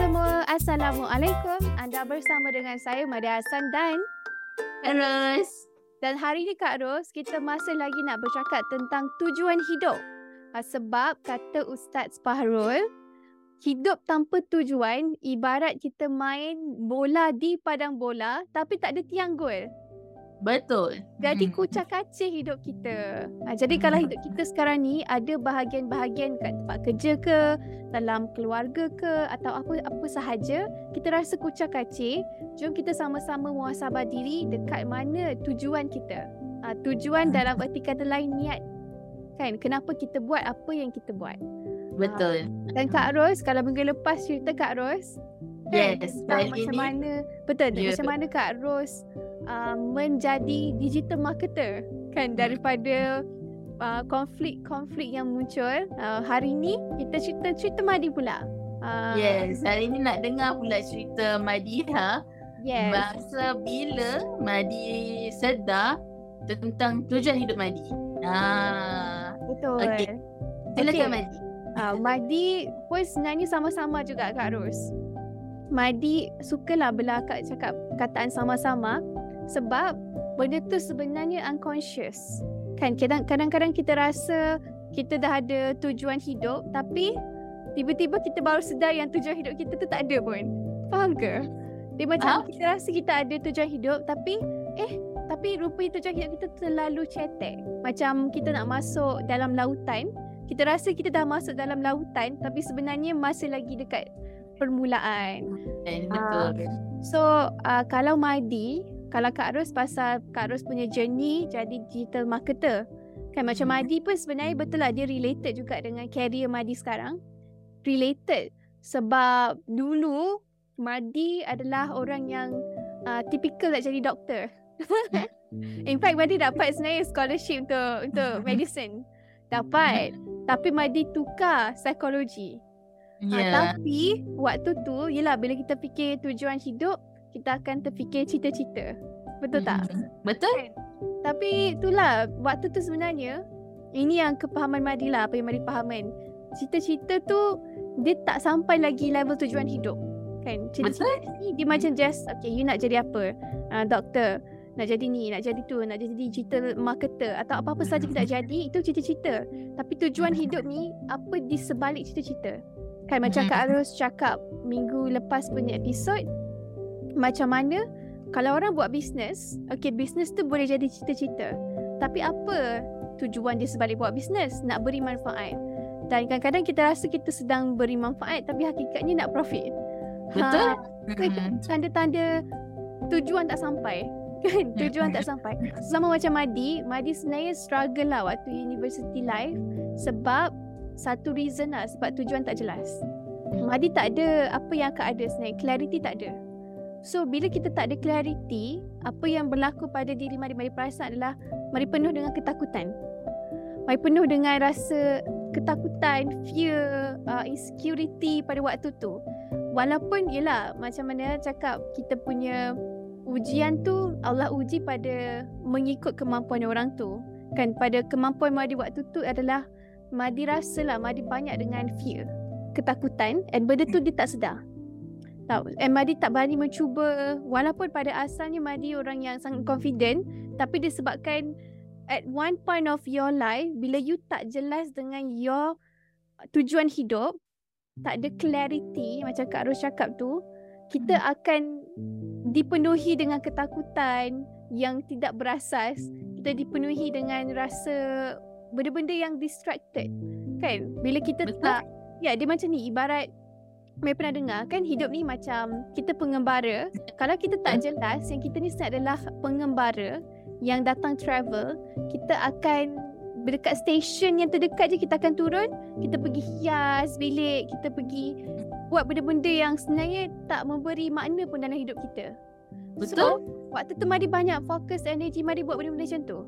Semua, Assalamualaikum. Anda bersama dengan saya Madia Hassan dan Terus. dan hari ni Kak Ros, kita masih lagi nak bercakap tentang tujuan hidup. Ah, Sebab kata Ustaz Fahrul, hidup tanpa tujuan ibarat kita main bola di padang bola tapi tak ada tiang gol. Betul. Jadi Hmm. kucak kacir hidup kita. Ha, jadi kalau hidup kita sekarang ni ada bahagian-bahagian kat tempat kerja ke, dalam keluarga ke atau apa apa sahaja, kita rasa kucak kacir, jom kita sama-sama muhasabah diri dekat mana tujuan kita. Ha, tujuan Hmm. dalam erti kata lain niat. Kan? Kenapa kita buat apa yang kita buat. Betul. Dan Kak Ros, kalau minggu lepas cerita Kak Ros? Yes. Tahu Kali macam ni. mana betul Ya. macam mana Kak Ros uh, menjadi digital marketer kan daripada uh, konflik-konflik yang muncul uh, hari ni kita cerita cerita Madi pula uh, Yes. Hari ni nak dengar pula cerita Madiha. yes Masa bila Madi sedar tentang tujuan hidup Madi. Ah, betul Okey. silakan Okey. Madi. uh, Madi pun sebenarnya sama-sama juga Kak Ros Madi sukalah belakang cakap kataan sama-sama sebab benda tu sebenarnya unconscious. Kan kadang- kadang-kadang kita rasa kita dah ada tujuan hidup tapi tiba-tiba kita baru sedar yang tujuan hidup kita tu tak ada pun. Faham ke? Dia macam Ah. kita rasa kita ada tujuan hidup tapi eh tapi rupanya tujuan hidup kita terlalu cetek. Macam kita nak masuk dalam lautan, kita rasa kita dah masuk dalam lautan tapi sebenarnya masih lagi dekat permulaan. Eh, Ah. Betul. So uh, kalau Madi, kalau Kak Ros pasal Kak Ros punya journey jadi digital marketer. Kan macam Hmm. Madi pun sebenarnya betul lah dia related juga dengan career Madi sekarang. Related sebab dulu Madi adalah orang yang uh, typical nak jadi doktor. In fact Madi dapat sebenarnya scholarship untuk untuk medicine. Dapat. Tapi Madi tukar psikologi. Ha, Ya. tapi waktu tu yelah bila kita fikir tujuan hidup kita akan terfikir cita-cita. Betul tak? Mm-mm. Betul. Tapi itulah waktu tu sebenarnya ini yang kepahaman Madi lah apa yang Madi fahaman. Cita-cita tu dia tak sampai lagi level tujuan hidup. Kan? Cita-cita ni dia macam just okay you nak jadi apa? Uh, doktor. Nak jadi ni, nak jadi tu, nak jadi digital marketer atau apa-apa saja kita nak jadi itu cita-cita. Tapi tujuan hidup ni apa di sebalik cita-cita? Kan macam Mhm. Kak Arus cakap minggu lepas punya episod macam mana kalau orang buat bisnes, okay bisnes tu boleh jadi cita-cita. Tapi apa tujuan dia sebalik buat bisnes? Nak beri manfaat. Dan kadang-kadang kita rasa kita sedang beri manfaat tapi hakikatnya nak profit. Betul. Ha, tu Mm-mm. tanda-tanda tujuan tak sampai. Kan? Tujuan tak sampai. Sama macam Madi, Madi sebenarnya struggle lah waktu university life sebab satu reason lah sebab tujuan tak jelas. Madi tak ada apa yang akan ada sebenarnya, clarity tak ada. So bila kita tak ada clarity, apa yang berlaku pada diri Madi Madi perasan adalah Madi penuh dengan ketakutan. Madi penuh dengan rasa ketakutan, fear, uh, insecurity pada waktu tu. Walaupun yelah macam mana cakap kita punya ujian tu Allah uji pada mengikut kemampuan orang tu. Kan pada kemampuan Madi waktu tu adalah Madi rasa lah Madi banyak dengan fear, ketakutan and benda tu dia tak sedar. Tahu, and Madi tak berani mencuba. Walaupun pada asalnya Madi orang yang sangat confident tapi disebabkan at one point of your life bila you tak jelas dengan your tujuan hidup tak ada clarity macam Kak Ros cakap tu kita akan dipenuhi dengan ketakutan yang tidak berasas. Kita dipenuhi dengan rasa benda-benda yang distracted kan bila kita Betul. tak ya dia macam ni ibarat Mai pernah dengar kan hidup ni macam kita pengembara. Kalau kita tak jelas yang kita ni sebenarnya adalah pengembara yang datang travel, kita akan berdekat stesen yang terdekat je kita akan turun, kita pergi hias bilik, kita pergi buat benda-benda yang sebenarnya tak memberi makna pun dalam hidup kita. Betul. So, waktu tu Madi banyak fokus energi Madi buat benda-benda macam tu.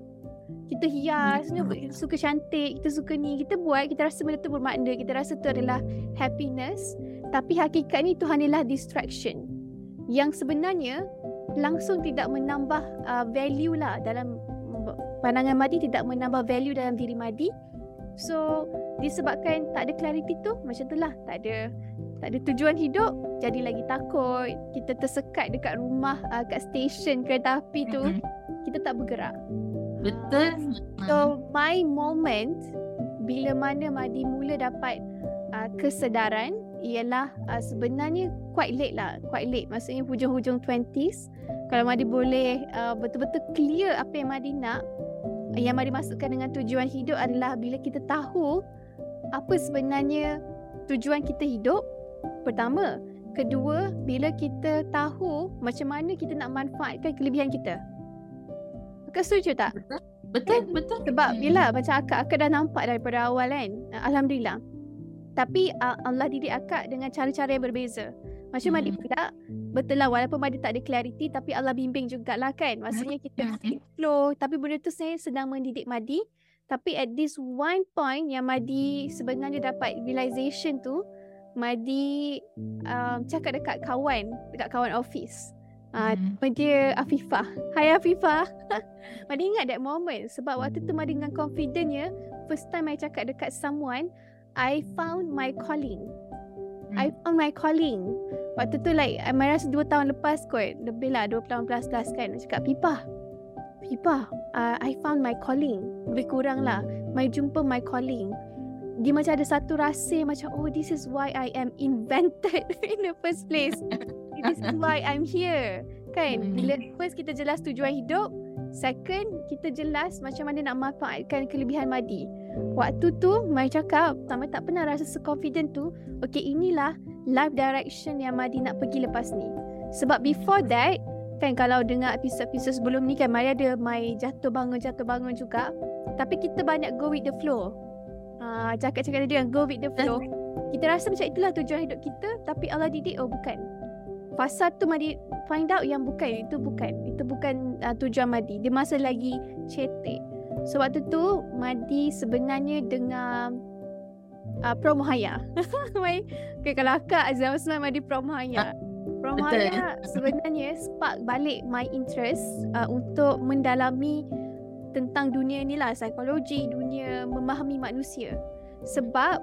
Kita hias, Hmm. suka cantik, kita suka ni, kita buat, kita rasa benda tu bermakna, kita rasa tu adalah happiness. Tapi hakikat ni tu hanyalah distraction. Yang sebenarnya langsung tidak menambah uh, value lah dalam pandangan Madi tidak menambah value dalam diri Madi. So disebabkan tak ada clarity tu macam tu lah tak ada tak ada tujuan hidup jadi lagi takut kita tersekat dekat rumah uh, kat stesen kereta api tu kita tak bergerak Betul. so my moment bila mana Madi mula dapat uh, kesedaran ialah uh, sebenarnya quite late lah quite late. Maksudnya hujung-hujung 20s kalau Madi boleh uh, betul-betul clear apa yang Madi nak yang Madi masukkan dengan tujuan hidup adalah bila kita tahu apa sebenarnya tujuan kita hidup pertama. Kedua bila kita tahu macam mana kita nak manfaatkan kelebihan kita Kau setuju tak? Betul, betul. Sebab Hmm. yelah macam akak akak dah nampak daripada awal kan. Uh, Alhamdulillah. Tapi uh, Allah didik akak dengan cara-cara yang berbeza. Macam Madi Hmm. pula, betul lah walaupun Madi tak ada clarity tapi Allah bimbing jugalah kan. Maksudnya kita Hmm. fit flow tapi benda tu saya sedang mendidik Madi. Tapi at this one point yang Madi sebenarnya dapat realization tu, Madi um, cakap dekat kawan, dekat kawan office. Uh, Hmm. Nama dia Afifah. Hai Afifah. Madi ingat that moment sebab waktu tu Madi dengan confidentnya first time I cakap dekat someone I found my calling. I found my calling. Waktu tu like I rasa 2 tahun lepas kot. Lebih lah 2 tahun plus plus kan. Cakap Pipah. Pipah. Uh, I found my calling. Lebih kurang lah. My jumpa my calling. Dia macam ada satu rasa macam oh this is why I am invented in the first place. This is why I'm here. Kan? Hmm. Bila first kita jelas tujuan hidup, second kita jelas macam mana nak manfaatkan kelebihan Madi. Waktu tu Mai cakap Sama tak pernah rasa se-confident tu Okay inilah Life direction yang Madi nak pergi lepas ni Sebab before that Kan kalau dengar episod-episod sebelum ni kan Mai ada Mai jatuh bangun jatuh bangun juga Tapi kita banyak go with the flow uh, Cakap-cakap dia Go with the flow Kita rasa macam itulah tujuan hidup kita Tapi Allah didik Oh bukan Fasa tu Madi find out yang bukan Itu bukan Itu bukan uh, tujuan Madi Dia masa lagi cetek So waktu tu Madi sebenarnya dengan uh, Promohaya. Mai okay, kalau akak zaman semua Madi Promohaya. Promohaya sebenarnya spark balik my interest uh, untuk mendalami tentang dunia ni lah psikologi, dunia memahami manusia. Sebab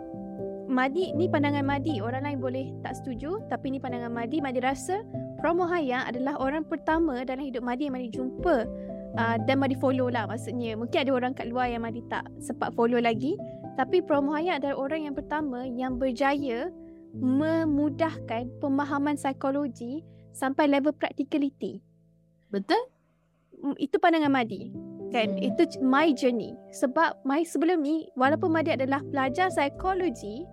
Madi ni pandangan Madi, orang lain boleh tak setuju tapi ni pandangan Madi, Madi rasa Promohaya adalah orang pertama dalam hidup Madi yang Madi jumpa uh, dan Madi follow lah maksudnya. Mungkin ada orang kat luar yang Madi tak sempat follow lagi. Tapi Promohaya adalah orang yang pertama yang berjaya memudahkan pemahaman psikologi sampai level practicality. Betul? Itu pandangan Madi. Kan? Hmm. Itu my journey. Sebab my sebelum ni walaupun Madi adalah pelajar psikologi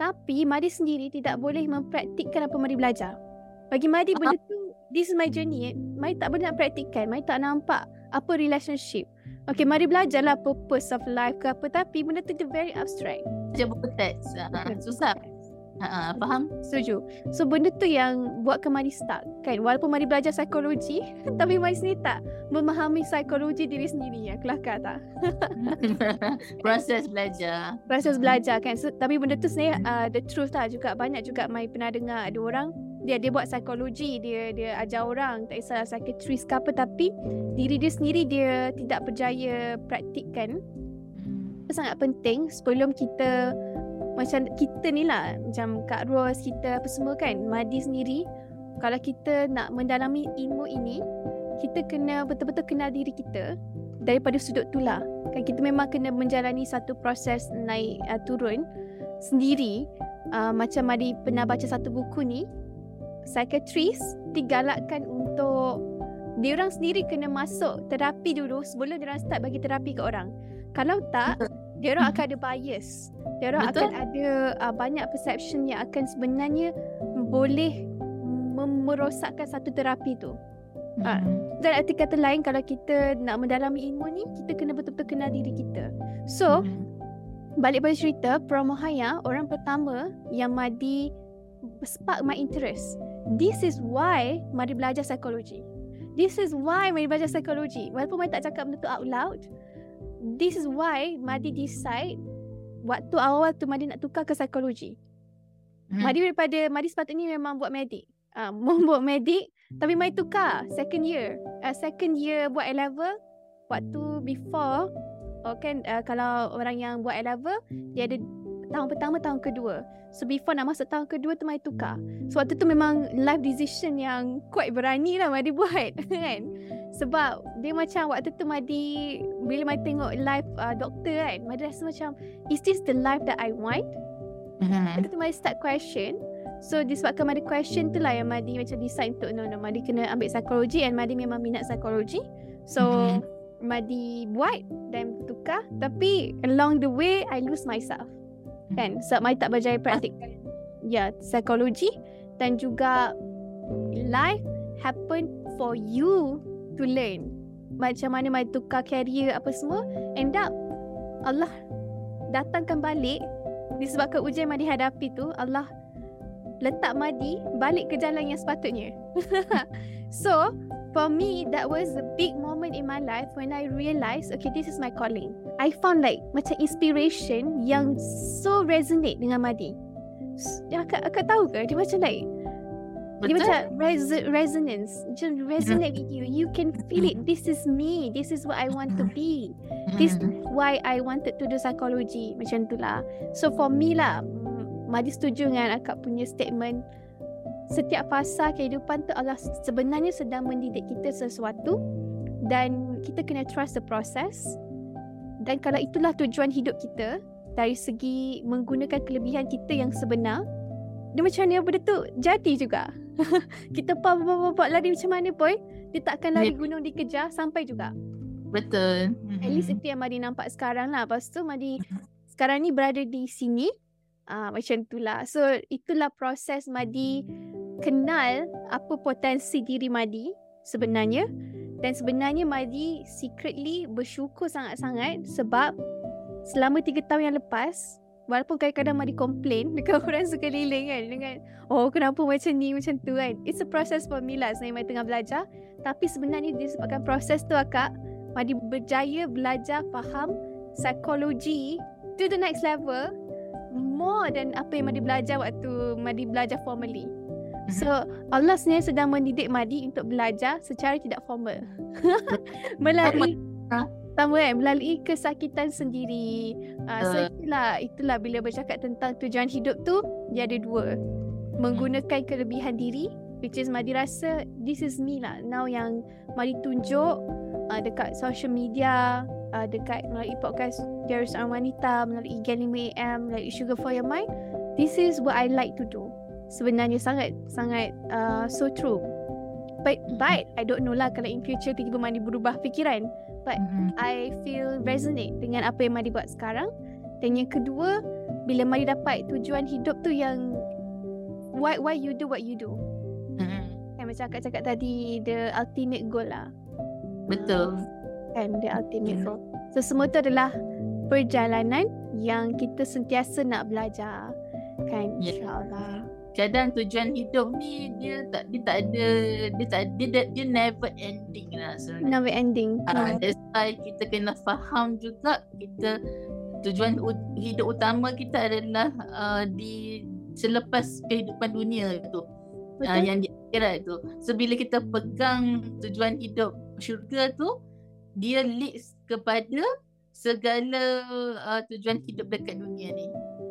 tapi Madi sendiri tidak boleh mempraktikkan apa Madi belajar. Bagi Madi benda tu this is my journey. eh. Madi tak boleh nak praktikkan. Madi tak nampak apa relationship. Okay, Madi belajarlah purpose of life ke apa tapi benda tu dia very abstract. Macam buku teks. Susah. Ha, ha, faham? Setuju. So benda tu yang buatkan Madi stuck kan. Walaupun Madi belajar psikologi tapi Madi sendiri tak memahami psikologi diri sendiri. Ya, kelakar tak? Proses belajar. Proses belajar kan. So, tapi benda tu sebenarnya uh, the truth lah juga. Banyak juga Mai pernah dengar ada orang dia dia buat psikologi, dia dia ajar orang, tak kisahlah psychiatrist ke apa tapi diri dia sendiri dia tidak berjaya praktikkan itu sangat penting sebelum kita macam kita ni lah macam Kak Ros kita apa semua kan Madi sendiri kalau kita nak mendalami ilmu ini kita kena betul-betul kenal diri kita daripada sudut tulah kan kita memang kena menjalani satu proses naik uh, turun sendiri. Uh, macam Madi pernah baca satu buku ni psychiatrist digalakkan untuk dia orang sendiri kena masuk terapi dulu sebelum dia orang start bagi terapi ke orang. Kalau tak dia orang akan ada bias dia Betul. akan ada uh, banyak perception yang akan sebenarnya boleh merosakkan satu terapi tu. Mhm. Dan arti kata lain kalau kita nak mendalami ilmu ni, kita kena betul-betul kenal diri kita. So, Mhm. balik pada cerita, Pramohaya orang pertama yang Madi spark my interest. This is why Madi belajar psikologi. This is why Madi belajar psikologi. Walaupun Madi tak cakap benda tu out loud, this is why Madi decide waktu awal tu Madi nak tukar ke psikologi. Mhm. Madi daripada Madi sepatutnya memang buat medik. Ah, mau buat medik tapi Madi tukar second year. Uh, second year buat A level waktu before oh kan uh, kalau orang yang buat A level dia ada tahun pertama tahun kedua. So before nak masuk tahun kedua tu Madi tukar. So waktu tu memang life decision yang quite berani lah Madi buat kan. Sebab dia macam waktu tu Madi bila Madi tengok live uh, doktor kan Madi rasa macam is this the life that I want? Mhm. Lepas tu Madi start question So disebabkan Madi question tu lah yang Madi macam decide untuk no no Madi kena ambil psikologi and Madi memang minat psikologi So Mhm. Madi buat dan tukar Tapi along the way I lose myself Kan Sebab Madi tak berjaya praktik Ya psikologi Dan juga Life happen for you to learn Macam mana Madi tukar career apa semua End up Allah datangkan balik disebabkan ujian yang Madi hadapi tu Allah letak Madi balik ke jalan yang sepatutnya. so, for me that was a big moment in my life when I realised okay this is my calling. I found like macam inspiration yang so resonate dengan Madi. S- Ya, akak, akak tahu ke? Dia macam like dia Betul? macam res- resonance Macam resonate with you You can feel it This is me This is what I want to be This Mhm. why I wanted to do psychology macam tu lah. So for me lah, Madi setuju dengan akak punya statement. Setiap fasa kehidupan tu Allah sebenarnya sedang mendidik kita sesuatu dan kita kena trust the process. Dan kalau itulah tujuan hidup kita dari segi menggunakan kelebihan kita yang sebenar, dia macam mana benda tu jadi juga. kita pop pop, pop lari macam mana boy, dia takkan lari Ya. gunung dikejar sampai juga. Betul. At least itu yang Madi nampak sekarang lah. Lepas tu Madi sekarang ni berada di sini. Ah macam itulah. So itulah proses Madi kenal apa potensi diri Madi sebenarnya. Dan sebenarnya Madi secretly bersyukur sangat-sangat sebab selama tiga tahun yang lepas Walaupun kadang-kadang Madi komplain dekat orang sekeliling kan dengan oh kenapa macam ni macam tu kan. It's a process for me lah sebenarnya Madi tengah belajar. Tapi sebenarnya disebabkan proses tu akak Madi berjaya belajar faham psikologi to the next level more than apa yang Madi belajar waktu Madi belajar formally. So Allah sebenarnya sedang mendidik Madi untuk belajar secara tidak formal. melalui sama kan melalui kesakitan sendiri. Uh, so Betul. itulah itulah bila bercakap tentang tujuan hidup tu dia ada dua. Menggunakan kelebihan diri which is Madi rasa this is me lah now yang Madi tunjuk uh, dekat social media uh, dekat melalui podcast Seorang Wanita melalui Gen 5am melalui Sugar for Your Mind this is what I like to do sebenarnya sangat sangat uh, so true but but I don't know lah kalau in future tiba-tiba Madi berubah fikiran Mhm. I feel resonate dengan apa yang Madi buat sekarang. Dan yang kedua, bila Madi dapat tujuan hidup tu yang why why you do what you do. Mhm. Kan macam akak cakap tadi the ultimate goal lah. Betul. Kan the ultimate goal. So semua tu adalah perjalanan yang kita sentiasa nak belajar. Kan Ya. insya-Allah. Kadang tujuan hidup ni dia tak dia tak ada dia tak dia dia, dia never ending lah sebenarnya. Never ending. Uh, that's why kita kena faham juga kita tujuan hidup utama kita adalah uh, di selepas kehidupan dunia tu. Uh, Betul? yang di akhirat tu. So bila kita pegang tujuan hidup syurga tu dia leads kepada segala uh, tujuan hidup dekat dunia ni.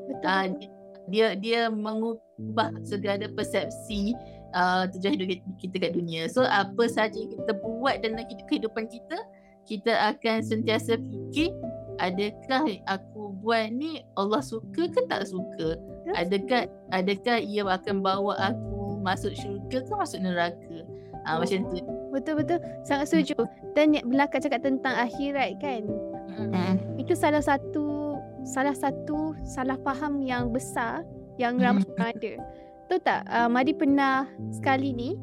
Betul. Uh, dia dia mengubah segala persepsi uh, tujuan hidup kita- kat dunia. So apa saja yang kita buat dalam hidup kehidupan kita, kita akan sentiasa fikir adakah aku buat ni Allah suka ke tak suka? Adakah adakah ia akan bawa aku masuk syurga ke masuk neraka? Ah Oh. macam tu. Betul betul. Sangat setuju. Dan akak cakap tentang akhirat kan, Mm. itu salah satu salah satu salah faham yang besar yang Hmm. ramai orang ada. tahu tak uh, Madi pernah sekali ni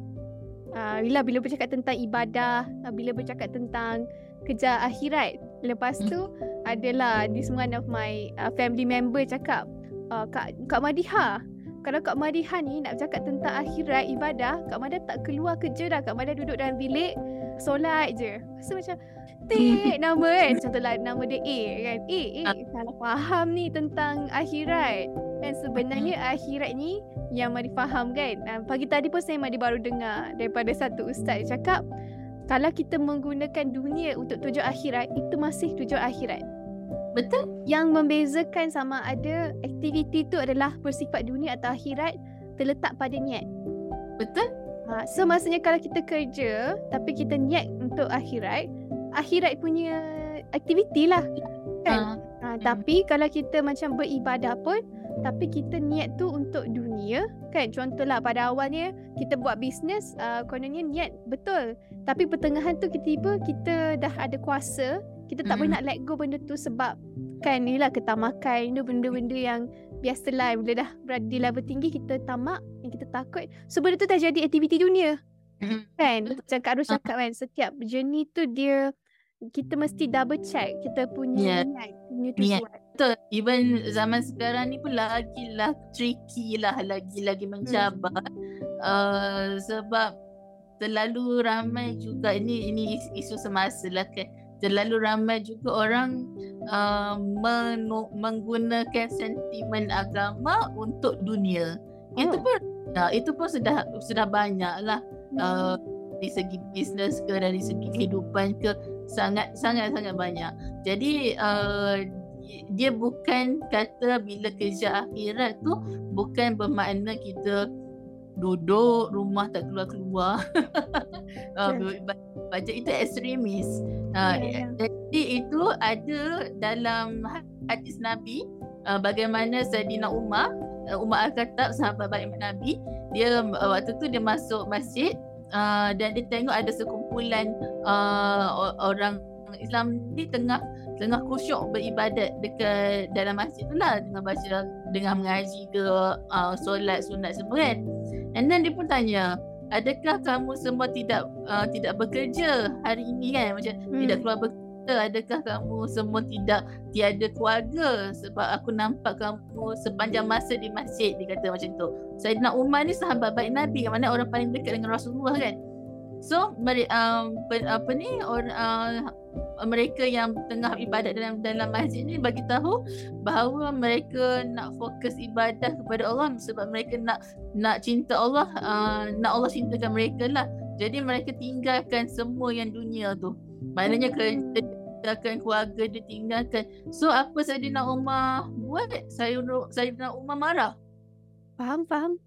uh, bila bila bercakap tentang ibadah, uh, bila bercakap tentang kejar akhirat. Lepas tu adalah this one of my uh, family member cakap uh, Kak Kak Madiha kalau Kak Madiha ni nak cakap tentang akhirat ibadah, Kak Madiha tak keluar kerja dah. Kak Madiha duduk dalam bilik, solat je. So macam, Tik nama kan. Contohlah nama dia A kan. A, A. Salah faham ni tentang akhirat. Dan sebenarnya akhirat ni yang Madi faham kan. Pagi tadi pun saya Madi baru dengar daripada satu ustaz cakap, kalau kita menggunakan dunia untuk tujuan akhirat, itu masih tujuan akhirat. Betul. Yang membezakan sama ada aktiviti tu adalah bersifat dunia atau akhirat terletak pada niat. Betul. Ha, so maksudnya kalau kita kerja tapi kita niat untuk akhirat, akhirat punya aktiviti lah. Kan? Ha. Ha, tapi kalau kita macam beribadah pun tapi kita niat tu untuk dunia kan? Contohlah pada awalnya kita buat bisnes uh, kononnya niat betul. Tapi pertengahan tu kita tiba kita dah ada kuasa kita tak boleh nak let go benda tu sebab kan ni lah ketamakan ni benda-benda yang biasalah. Bila dah berada di level tinggi kita tamak yang kita takut so benda tu tak jadi aktiviti dunia. Kan? Macam Kak Arus cakap kan setiap journey tu dia kita mesti double check kita punya yeah. niat punya tujuan yeah. Betul. Even zaman sekarang ni pun lagi lah tricky lah. Lagi-lagi mencabar. Hmm. Uh, sebab terlalu ramai juga. Ini ini isu semasa lah kan terlalu ramai juga orang uh, men- menggunakan sentimen agama untuk dunia. Oh. Itu pun ya, itu pun sudah sudah banyaklah uh, di segi bisnes ke dari segi kehidupan ke sangat sangat sangat banyak. Jadi uh, dia bukan kata bila kerja akhirat tu bukan bermakna kita duduk rumah tak keluar-keluar. uh, baca itu ekstremis. Uh, yeah, yeah. Jadi itu ada dalam hadis Nabi uh, bagaimana Saidina Umar uh, Umar Al-Khattab sahabat baik Nabi dia uh, waktu tu dia masuk masjid uh, dan dia tengok ada sekumpulan uh, orang Islam di tengah tengah khusyuk beribadat dekat dalam masjid tu lah. Dengan baca dengan mengaji ke uh, solat sunat semua kan. And then dia pun tanya adakah kamu semua tidak uh, tidak bekerja hari ini kan? Macam hmm. tidak keluar bekerja. Adakah kamu semua tidak tiada keluarga? Sebab aku nampak kamu sepanjang masa di masjid dia kata macam tu. Saidina Umar ni sahabat baik Nabi kan mana orang paling dekat dengan Rasulullah kan so um, apa ni orang uh, mereka yang tengah ibadat dalam dalam masjid ni bagi tahu bahawa mereka nak fokus ibadah kepada Allah sebab mereka nak nak cinta Allah uh, nak Allah cintakan mereka lah. Jadi mereka tinggalkan semua yang dunia tu. Maknanya kerja tinggalkan keluarga dia tinggalkan. So apa Saidina Umar buat? Saya Saidina Umar marah. Faham faham.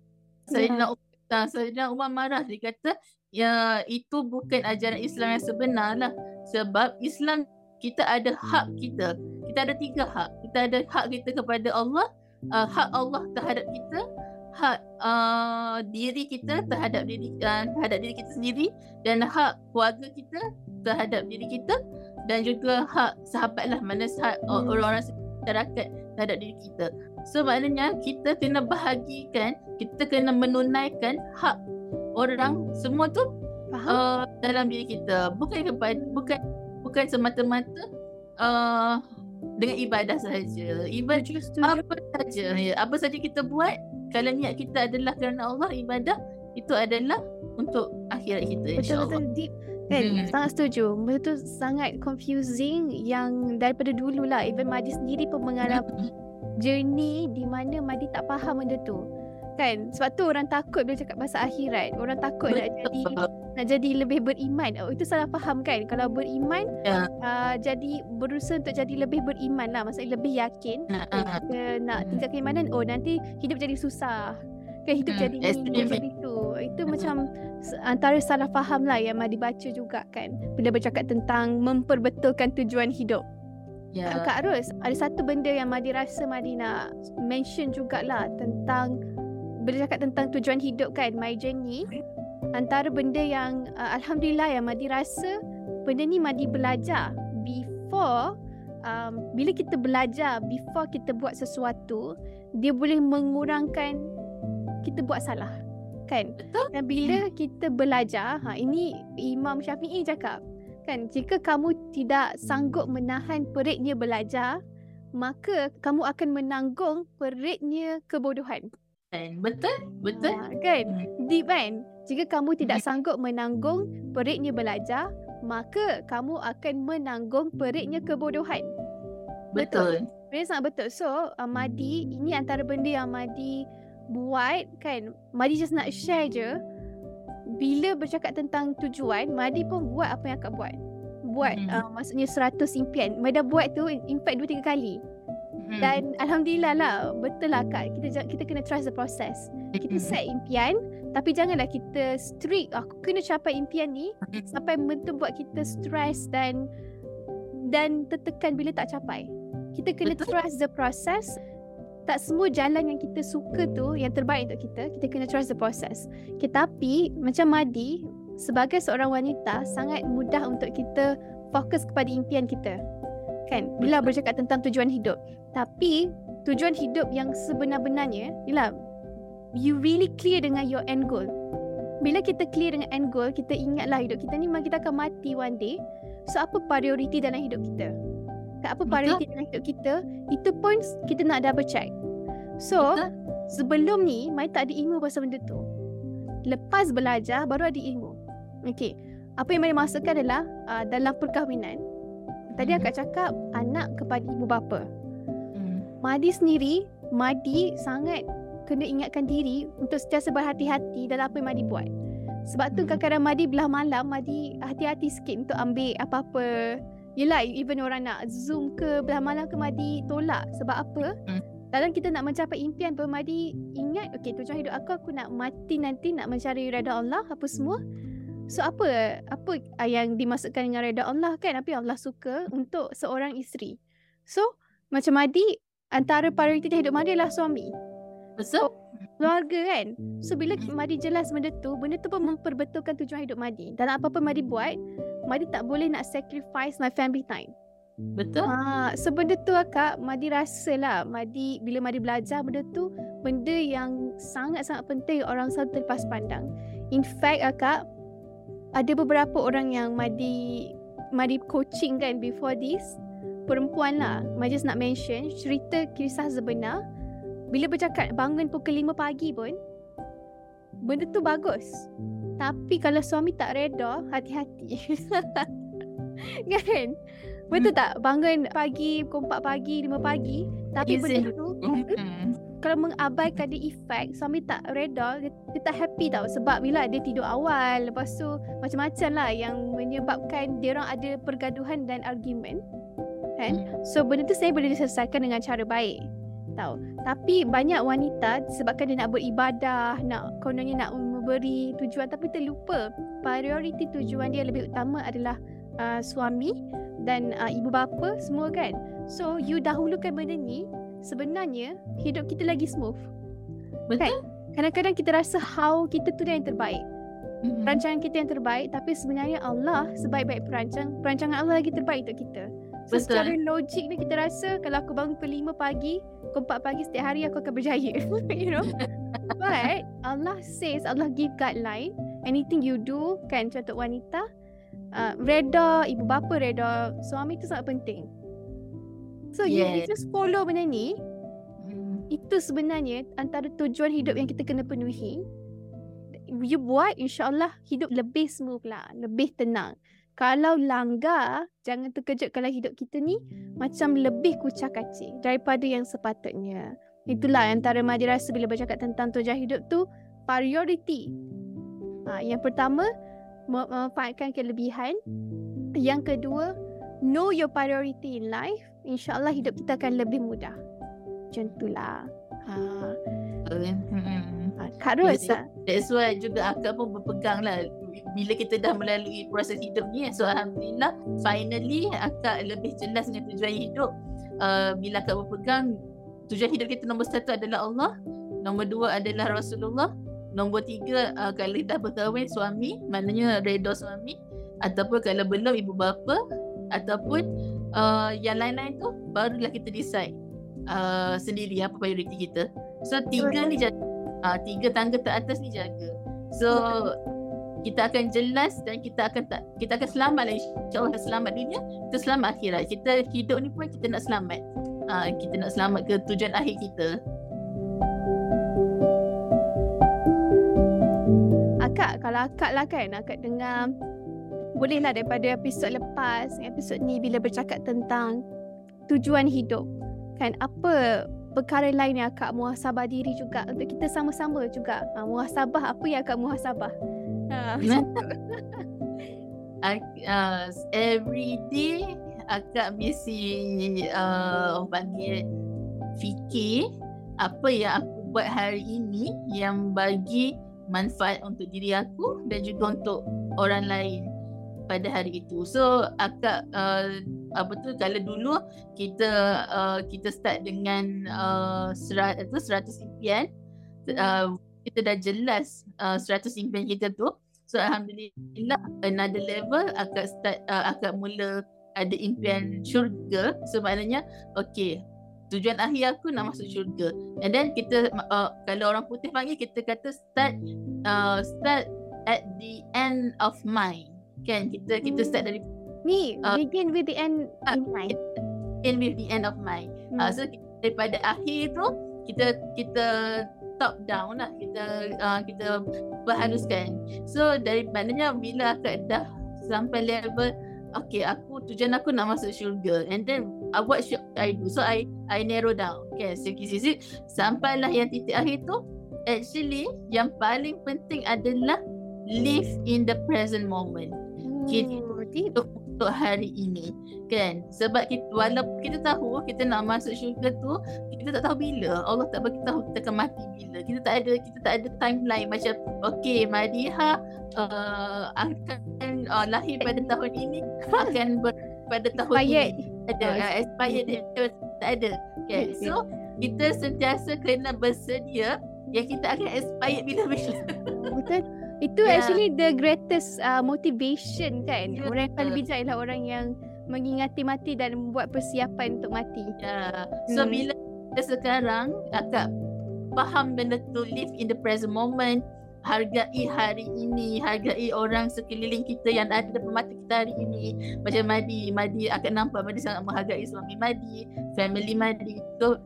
Saidina ya. Umar Saidina Umar marah dia kata ya itu bukan ajaran Islam yang sebenar lah sebab Islam kita ada hak kita. Kita ada tiga hak. Kita ada hak kita kepada Allah uh, hak Allah terhadap kita hak uh, diri kita terhadap diri uh, terhadap diri kita sendiri dan hak keluarga kita terhadap diri kita dan juga hak sahabat lah mana hak orang-orang masyarakat terhadap diri kita. So maknanya kita kena bahagikan kita kena menunaikan hak orang semua tu uh, dalam diri kita. Bukan kepada bukan bukan semata-mata uh, dengan ibadah saja ibadah apa saja ya apa saja kita buat kalau niat kita adalah kerana Allah ibadah itu adalah untuk akhirat kita insyaallah betul deep. Kan? Hmm. sangat setuju. Betul sangat confusing yang daripada dulu lah even Madi sendiri pun mengalami hmm. journey di mana Madi tak faham benda tu kan? Sebab tu orang takut bila cakap pasal akhirat. Orang takut nak jadi nak jadi lebih beriman. Oh, itu salah faham kan? Kalau beriman yeah. uh, jadi berusaha untuk jadi lebih beriman lah. Maksudnya lebih yakin uh, uh, nak tingkat keimanan oh nanti hidup jadi susah. Kan? Hidup uh, jadi ini jadi itu. Itu uh, macam antara salah faham lah yang Madi baca juga kan? Bila bercakap tentang memperbetulkan tujuan hidup. Yeah. Kak Arus, ada satu benda yang Madi rasa Madi nak mention jugalah tentang bila cakap tentang tujuan hidup kan my journey antara benda yang uh, alhamdulillah yang Madi rasa benda ni Madi belajar before um, bila kita belajar before kita buat sesuatu dia boleh mengurangkan kita buat salah. Kan? Betul. Dan bila kita belajar, ha ini Imam Syafi'i cakap, kan jika kamu tidak sanggup menahan peritnya belajar, maka kamu akan menanggung peritnya kebodohan. Kan? Betul? Betul? Ha, kan? Deep kan? Jika kamu tidak Hmm. sanggup menanggung peritnya belajar, maka kamu akan menanggung peritnya kebodohan. Betul. Benda sangat betul. So, uh, Madi, ini antara benda yang Madi buat kan. Madi just nak share je. Bila bercakap tentang tujuan, Madi pun buat apa yang akak buat. Buat Mhm. uh, maksudnya 100 impian. Madi dah buat tu in fact 2-3 kali. Hmm. Dan Alhamdulillah lah, betul lah Kak. Kita, kita kena trust the process. Kita Hmm. set impian, tapi janganlah kita strict. Aku kena capai impian ni Hmm. sampai betul buat kita stress dan dan tertekan bila tak capai. Kita kena Betul. trust the process. Tak semua jalan yang kita suka tu yang terbaik untuk kita. Kita kena trust the process. Okay, tapi macam Madi sebagai seorang wanita sangat mudah untuk kita fokus kepada impian kita. Kan? Bila bercakap tentang tujuan hidup. Tapi tujuan hidup yang sebenar-benarnya ialah you really clear dengan your end goal. Bila kita clear dengan end goal, kita ingatlah hidup kita ni memang kita akan mati one day. So apa priority dalam hidup kita? Apa priority dalam hidup kita? Itu pun kita nak double check. So, Betul. sebelum ni Mai tak ada ilmu pasal benda tu. Lepas belajar baru ada ilmu. Okey. Apa yang Mai maksudkan adalah uh, dalam perkahwinan. Tadi akak cakap anak kepada ibu bapa. Hmm. Madi sendiri, Madi sangat kena ingatkan diri untuk sentiasa berhati-hati dalam apa yang Madi buat. Sebab tu Hmm. kadang-kadang Madi belah malam, Madi hati-hati sikit untuk ambil apa-apa. Yelah, even orang nak zoom ke belah malam ke Madi tolak. Sebab apa? Hmm. Dalam kita nak mencapai impian pun Madi ingat, okay tujuan hidup aku, aku nak mati nanti nak mencari reda Allah, apa semua. So apa apa yang dimaksudkan dengan reda Allah kan? Apa yang Allah suka untuk seorang isteri. So macam Madi, antara prioriti hidup Madi adalah suami. Betul? Keluarga kan. So bila Madi jelas benda tu, benda tu pun memperbetulkan tujuan hidup Madi. Dalam apa-apa Madi buat, Madi tak boleh nak sacrifice my family time. Betul? Ha, so benda tu akak, Madi rasa lah. Madi, bila Madi belajar benda tu, benda yang sangat-sangat penting orang selalu terlepas pandang. In fact akak, ada beberapa orang yang Madi Madi coaching kan before this. Perempuan lah. Madi just nak mention, cerita kisah sebenar. Bila bercakap bangun pukul 5 pagi pun, benda tu bagus. Tapi kalau suami tak reda, hati-hati. kan? Betul tak? Bangun pagi, pukul 4 pagi, 5 pagi. Tapi benda tu, Hmm. Kalau mengabaikan dia efek, suami tak reda, dia, dia tak happy tau. Sebab bila dia tidur awal, lepas tu macam-macam lah yang menyebabkan dia orang ada pergaduhan dan argument. Kan? So benda tu saya boleh diselesaikan dengan cara baik. Tahu. Tapi banyak wanita sebabkan dia nak beribadah, nak kononnya nak memberi tujuan tapi terlupa prioriti tujuan dia lebih utama adalah uh, suami dan uh, ibu bapa semua kan. So you dahulukan benda ni sebenarnya hidup kita lagi smooth. Betul? Kadang-kadang kita rasa how kita tu yang terbaik. Hmm. Rancangan kita yang terbaik tapi sebenarnya Allah sebaik-baik perancang, perancangan Allah lagi terbaik untuk kita. So Betul. secara logik ni kita rasa kalau aku bangun pukul 5 pagi, pukul 4 pagi setiap hari aku akan berjaya. you know? But Allah says, Allah give guideline. Anything you do kan contoh wanita, uh, reda ibu bapa, reda suami tu sangat penting. So you, you Yes. just follow benda ni, Hmm. itu sebenarnya antara tujuan hidup yang kita kena penuhi. You buat insyaAllah hidup lebih smooth lah, lebih tenang. Kalau langgar, jangan terkejut kalau hidup kita ni macam lebih kucak kacir daripada yang sepatutnya. Itulah antara Madi rasa bila bercakap tentang tujuan hidup tu, priority. Ha, yang pertama, mem- memanfaatkan kelebihan. Yang kedua, know your priority in life. InsyaAllah hidup kita akan lebih mudah. Macam itulah. Ha, Betul. Hmm. ha, Kak Ros Betul. That's why juga akak pun berpegang lah bila kita dah melalui proses hidup ni so Alhamdulillah finally akak lebih jelas dengan tujuan hidup uh, bila akak berpegang tujuan hidup kita nombor satu adalah Allah nombor dua adalah Rasulullah nombor tiga uh, kalau dah berkahwin suami maknanya reda suami ataupun kalau belum ibu bapa ataupun uh, yang lain-lain tu barulah kita decide uh, sendiri apa prioriti kita. So tiga ni jadi uh, tiga tangga teratas ni jaga. So kita akan jelas dan kita akan tak kita akan selamat lah. Insyaallah selamat dunia kita selamat akhirat. Kita hidup ni pun kita nak selamat. Uh, kita nak selamat ke tujuan akhir kita. Akak kalau akak lah kan akak dengar bolehlah daripada episod lepas episod ni bila bercakap tentang tujuan hidup. Kan apa perkara lain yang akak muhasabah diri juga untuk kita sama-sama juga. Uh, muhasabah apa yang akak muhasabah? Uh, uh, every day akak mesti uh, panggil fikir apa yang aku buat hari ini yang bagi manfaat untuk diri aku dan juga untuk orang lain pada hari itu. So akak uh, apa tu kalau dulu kita uh, kita start dengan uh, serat itu 100 impian uh, kita dah jelas uh, 100 impian kita tu. So alhamdulillah another level akak start uh, akak mula ada impian syurga. So maknanya okay tujuan akhir aku nak masuk syurga. And then kita uh, kalau orang putih panggil kita kata start uh, start at the end of mind kan kita kita start dari ni uh, begin with the end uh, in mind. begin with the end of mind. Hmm. uh, so daripada akhir tu kita kita top down lah. Kita uh, kita berharuskan. So dari maknanya bila akak dah sampai level okay aku tujuan aku nak masuk syurga. And then uh, what should I do? So I I narrow down. Okay sikit-sikit sampailah yang titik akhir tu actually yang paling penting adalah live in the present moment kita untuk, untuk hari ini kan? Sebab kita walaupun kita tahu kita nak masuk syurga tu kita tak tahu bila. Allah tak bagi tahu kita akan mati bila. Kita tak ada kita tak ada timeline macam okey Madiha uh, akan uh, lahir pada tahun ini akan ber, pada tahun expired. ini ada uh, expired. tak ada kan? So kita sentiasa kena bersedia yang kita akan expired bila-bila. Betul itu yeah. actually the greatest uh, motivation kan. Yeah. Orang yang paling bijak ialah orang yang mengingati mati dan membuat persiapan untuk mati. Yeah. So hmm. bila kita sekarang agak faham benda tu live in the present moment, hargai hari ini, hargai orang sekeliling kita yang ada depan mata kita hari ini. Macam Madi, Madi akan nampak Madi sangat menghargai suami Madi, family Madi. So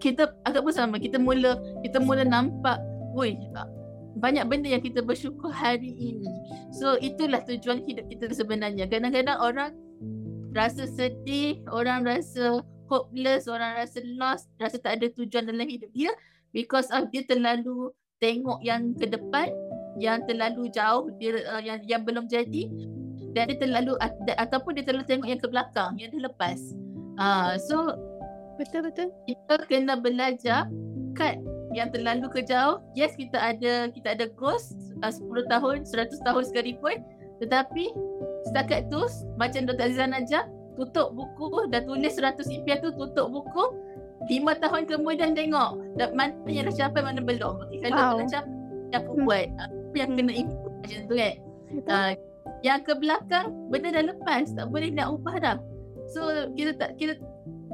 kita agak pun sama, kita mula kita mula nampak, woi banyak benda yang kita bersyukur hari ini. So itulah tujuan hidup kita sebenarnya. Kadang-kadang orang rasa sedih, orang rasa hopeless, orang rasa lost, rasa tak ada tujuan dalam hidup dia because of dia terlalu tengok yang ke depan, yang terlalu jauh, dia uh, yang yang belum jadi dan dia terlalu ataupun dia terlalu tengok yang ke belakang, yang dah lepas. Uh, so betul betul. Kita kena belajar cut yang terlalu ke jauh yes kita ada kita ada goals uh, 10 tahun 100 tahun sekalipun tetapi setakat tu macam Dr. Azizan aja tutup buku dah tulis 100 impian tu tutup buku 5 tahun kemudian tengok dah, mana yang dah capai mana belum okay, kalau wow. dah capai aku hmm. buat apa yang kena ikut macam tu kan uh, yang ke belakang benda dah lepas tak boleh nak ubah dah so kita tak kita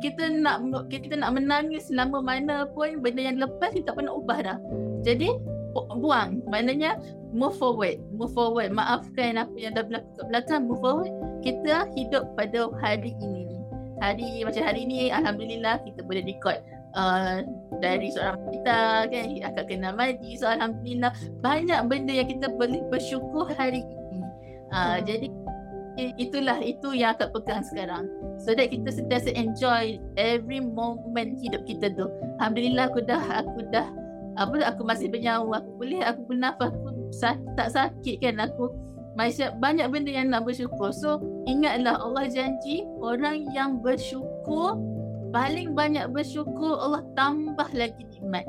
kita nak kita nak menangis selama mana pun benda yang lepas kita tak pernah ubah dah. Jadi buang. Maknanya move forward. Move forward. Maafkan apa yang dah berlaku kat belakang. Move forward. Kita hidup pada hari ini. Hari macam hari ini Alhamdulillah kita boleh record uh, dari seorang kita kan akan kenal Madi. So Alhamdulillah banyak benda yang kita boleh bersyukur hari ini. Uh, hmm. Jadi itulah itu yang akak pegang sekarang. So that kita sentiasa enjoy every moment hidup kita tu. Alhamdulillah aku dah aku dah apa aku masih bernyawa. Aku boleh aku bernafas aku tak sakit kan aku. Masih banyak benda yang nak bersyukur. So ingatlah Allah janji orang yang bersyukur paling banyak bersyukur Allah tambah lagi nikmat.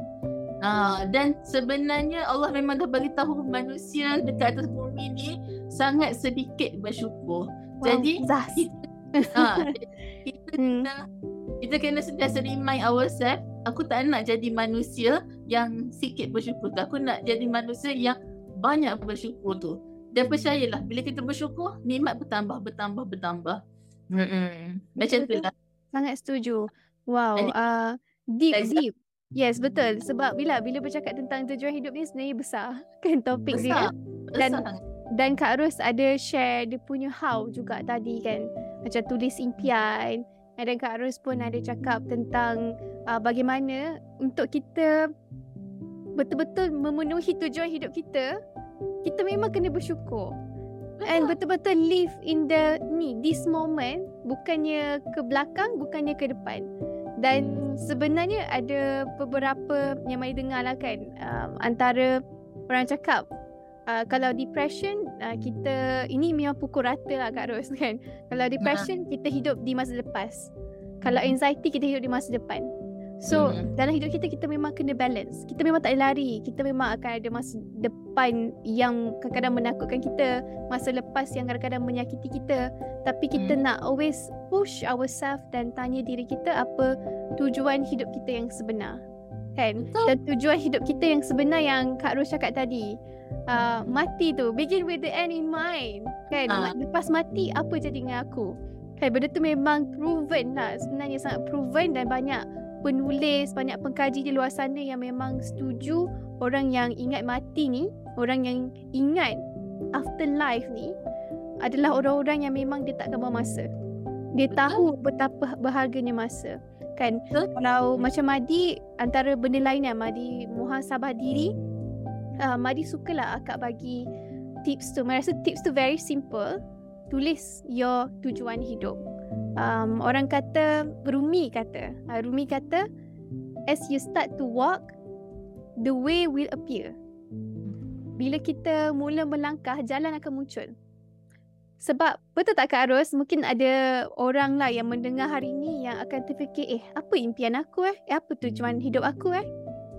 Ha, dan sebenarnya Allah memang dah bagi tahu manusia dekat atas bumi ni sangat sedikit bersyukur. Wow, Jadi kita, ha, kita hmm. kena kita kena sentiasa remind ourselves aku tak nak jadi manusia yang sikit bersyukur tu. Aku nak jadi manusia yang banyak bersyukur tu. Dan percayalah bila kita bersyukur nikmat bertambah bertambah bertambah. Hmm. Macam tu lah. Sangat setuju. Wow, uh, deep deep Yes, betul. Sebab bila bila bercakap tentang tujuan hidup ni sebenarnya besar kan topik dia. Besar. Dan Besar. Dan Kak Ros ada share dia punya how juga tadi kan. Macam tulis impian. Dan Kak Ros pun ada cakap tentang uh, bagaimana untuk kita betul-betul memenuhi tujuan hidup kita, kita memang kena bersyukur. And betul-betul live in the ni this moment bukannya ke belakang bukannya ke depan. Dan sebenarnya ada beberapa yang mai dengar lah kan um, antara orang cakap uh, kalau depression uh, kita ini memang pukul rata lah Kak Ros kan. Kalau depression kita hidup di masa lepas. Kalau anxiety kita hidup di masa depan. So Mhm. dalam hidup kita kita memang kena balance. Kita memang tak boleh lari. Kita memang akan ada masa depan yang kadang-kadang menakutkan kita, masa lepas yang kadang-kadang menyakiti kita. Tapi kita Hmm. nak always push ourselves dan tanya diri kita apa tujuan hidup kita yang sebenar. Kan? Betul. Dan tujuan hidup kita yang sebenar yang Kak Ros cakap tadi. Uh, mati tu begin with the end in mind. Kan? Ah. Lepas mati apa jadi dengan aku? Kan benda tu memang proven lah. Sebenarnya sangat proven dan banyak penulis, banyak pengkaji di luar sana yang memang setuju orang yang ingat mati ni, orang yang ingat afterlife ni adalah orang-orang yang memang dia tak buang masa. Dia Betul. tahu betapa berharganya masa. Kan? Betul. Kalau macam Madi, antara benda lain yang Madi muhasabah diri, uh, Madi sukalah akak bagi tips tu. Madi rasa tips tu very simple. Tulis your tujuan hidup. Um, orang kata, Rumi kata, uh, Rumi kata, as you start to walk, the way will appear. Bila kita mula melangkah, jalan akan muncul. Sebab betul tak Kak Ros, mungkin ada orang lah yang mendengar hari ni yang akan terfikir, eh apa impian aku eh? Eh apa tujuan hidup aku eh?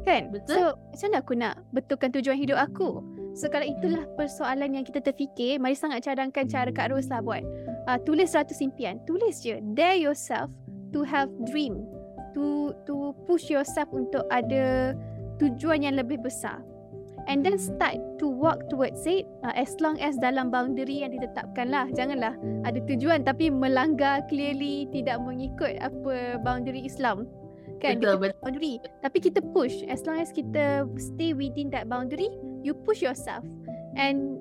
Kan? Betul. So macam mana aku nak betulkan tujuan hidup aku? So kalau itulah persoalan yang kita terfikir, mari sangat cadangkan cara Kak Ros lah buat. Uh, tulis 100 impian. Tulis je. Dare yourself to have dream. To to push yourself untuk ada tujuan yang lebih besar. And then start to walk towards it uh, as long as dalam boundary yang ditetapkan lah. Janganlah ada tujuan tapi melanggar clearly tidak mengikut apa boundary Islam. Kan? Betul, betul. boundary. Tapi kita push. As long as kita stay within that boundary, you push yourself. And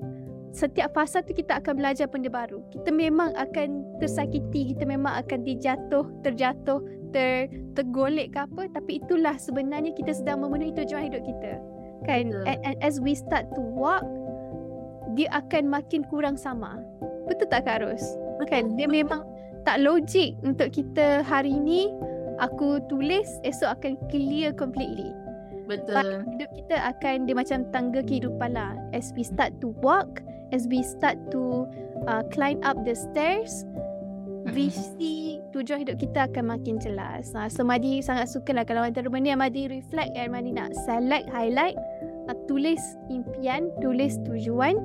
setiap fasa tu kita akan belajar benda baru. Kita memang akan tersakiti, kita memang akan dijatuh, terjatuh, ter, tergolek ke apa. Tapi itulah sebenarnya kita sedang memenuhi tujuan hidup kita. Kan? Betul. And, and as we start to walk, dia akan makin kurang sama. Betul tak Kak Ros? Kan? Dia memang tak logik untuk kita hari ni aku tulis esok akan clear completely. Betul. Hidup kita akan dia macam tangga kehidupan lah. As we start to walk, as we start to uh, climb up the stairs, visi tujuan hidup kita akan makin jelas. Ha, so Madi sangat suka lah kalau antara benda yang Madi reflect and Madi nak select, highlight, tulis impian, tulis tujuan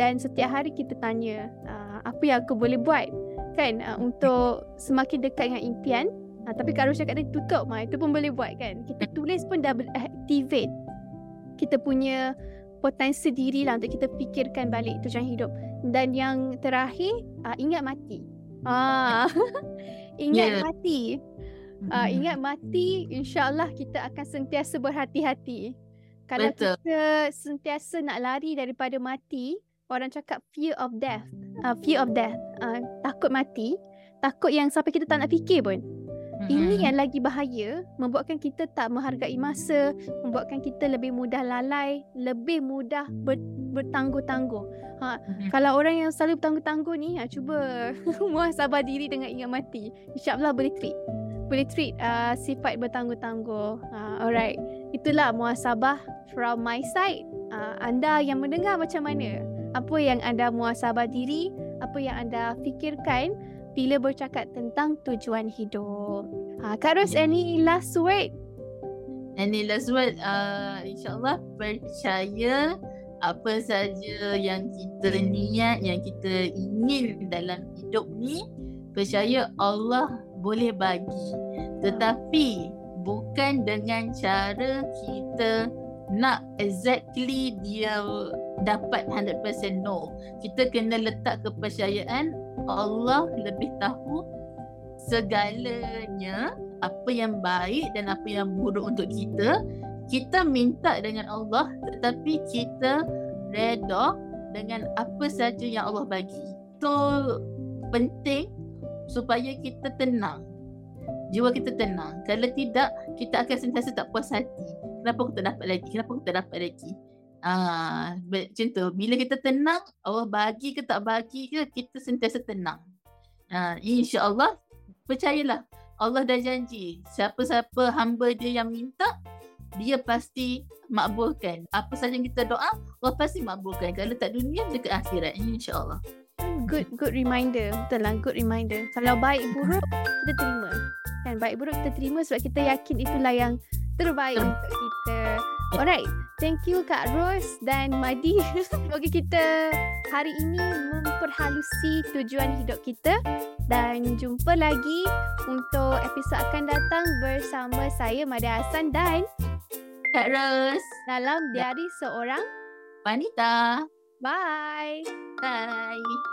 dan setiap hari kita tanya uh, apa yang aku boleh buat kan uh, untuk semakin dekat dengan impian. Uh, tapi kalau cakap tadi tutup mah itu pun boleh buat kan. Kita tulis pun dah activate kita punya potensi diri lah untuk kita fikirkan balik tujuan hidup. Dan yang terakhir, uh, ingat mati. Ah, ingat Yeah. mati. Uh, ingat mati, insyaAllah kita akan sentiasa berhati-hati. Kalau Betul. kita sentiasa nak lari daripada mati, orang cakap fear of death. Uh, fear of death. Uh, takut mati. Takut yang sampai kita tak nak fikir pun. Ini Mm-mm. yang lagi bahaya, membuatkan kita tak menghargai masa, membuatkan kita lebih mudah lalai, lebih mudah ber, bertangguh-tangguh. Mhm. Kalau orang yang selalu bertangguh-tangguh ni, ha, cuba muhasabah diri dengan ingat mati. InsyaAllah boleh treat. Boleh treat uh, sifat bertangguh-tangguh. Uh, alright. Itulah muhasabah from my side. Uh, anda yang mendengar macam mana? Apa yang anda muhasabah diri? Apa yang anda fikirkan bila bercakap tentang tujuan hidup? Ha, Kak Ros, any last word? The last word, uh, insyaAllah percaya apa saja yang kita niat, yang kita ingin dalam hidup ni, percaya Allah boleh bagi. Tetapi bukan dengan cara kita nak exactly dia dapat 100% no. Kita kena letak kepercayaan Allah lebih tahu segalanya apa yang baik dan apa yang buruk untuk kita kita minta dengan Allah tetapi kita reda dengan apa saja yang Allah bagi. Itu penting supaya kita tenang. Jiwa kita tenang. Kalau tidak, kita akan sentiasa tak puas hati. Kenapa aku tak dapat lagi? Kenapa aku tak dapat lagi? Ah, macam tu. Bila kita tenang, Allah bagi ke tak bagi ke, kita sentiasa tenang. Ah, InsyaAllah, percayalah. Allah dah janji. Siapa-siapa hamba dia yang minta, dia pasti makbulkan. Apa saja yang kita doa, Allah pasti makbulkan. Kalau tak dunia, dekat akhirat. InsyaAllah. Good good reminder. Betul lah, good reminder. Kalau baik buruk, kita terima. Kan baik buruk kita terima sebab kita yakin itulah yang terbaik Betul. untuk kita. Alright, thank you Kak Ros dan Madi. Semoga kita hari ini memperhalusi tujuan hidup kita dan jumpa lagi untuk episod akan datang bersama saya Mada Hassan dan Kak Ros, dalam diari seorang. wanita. Bye. Bye.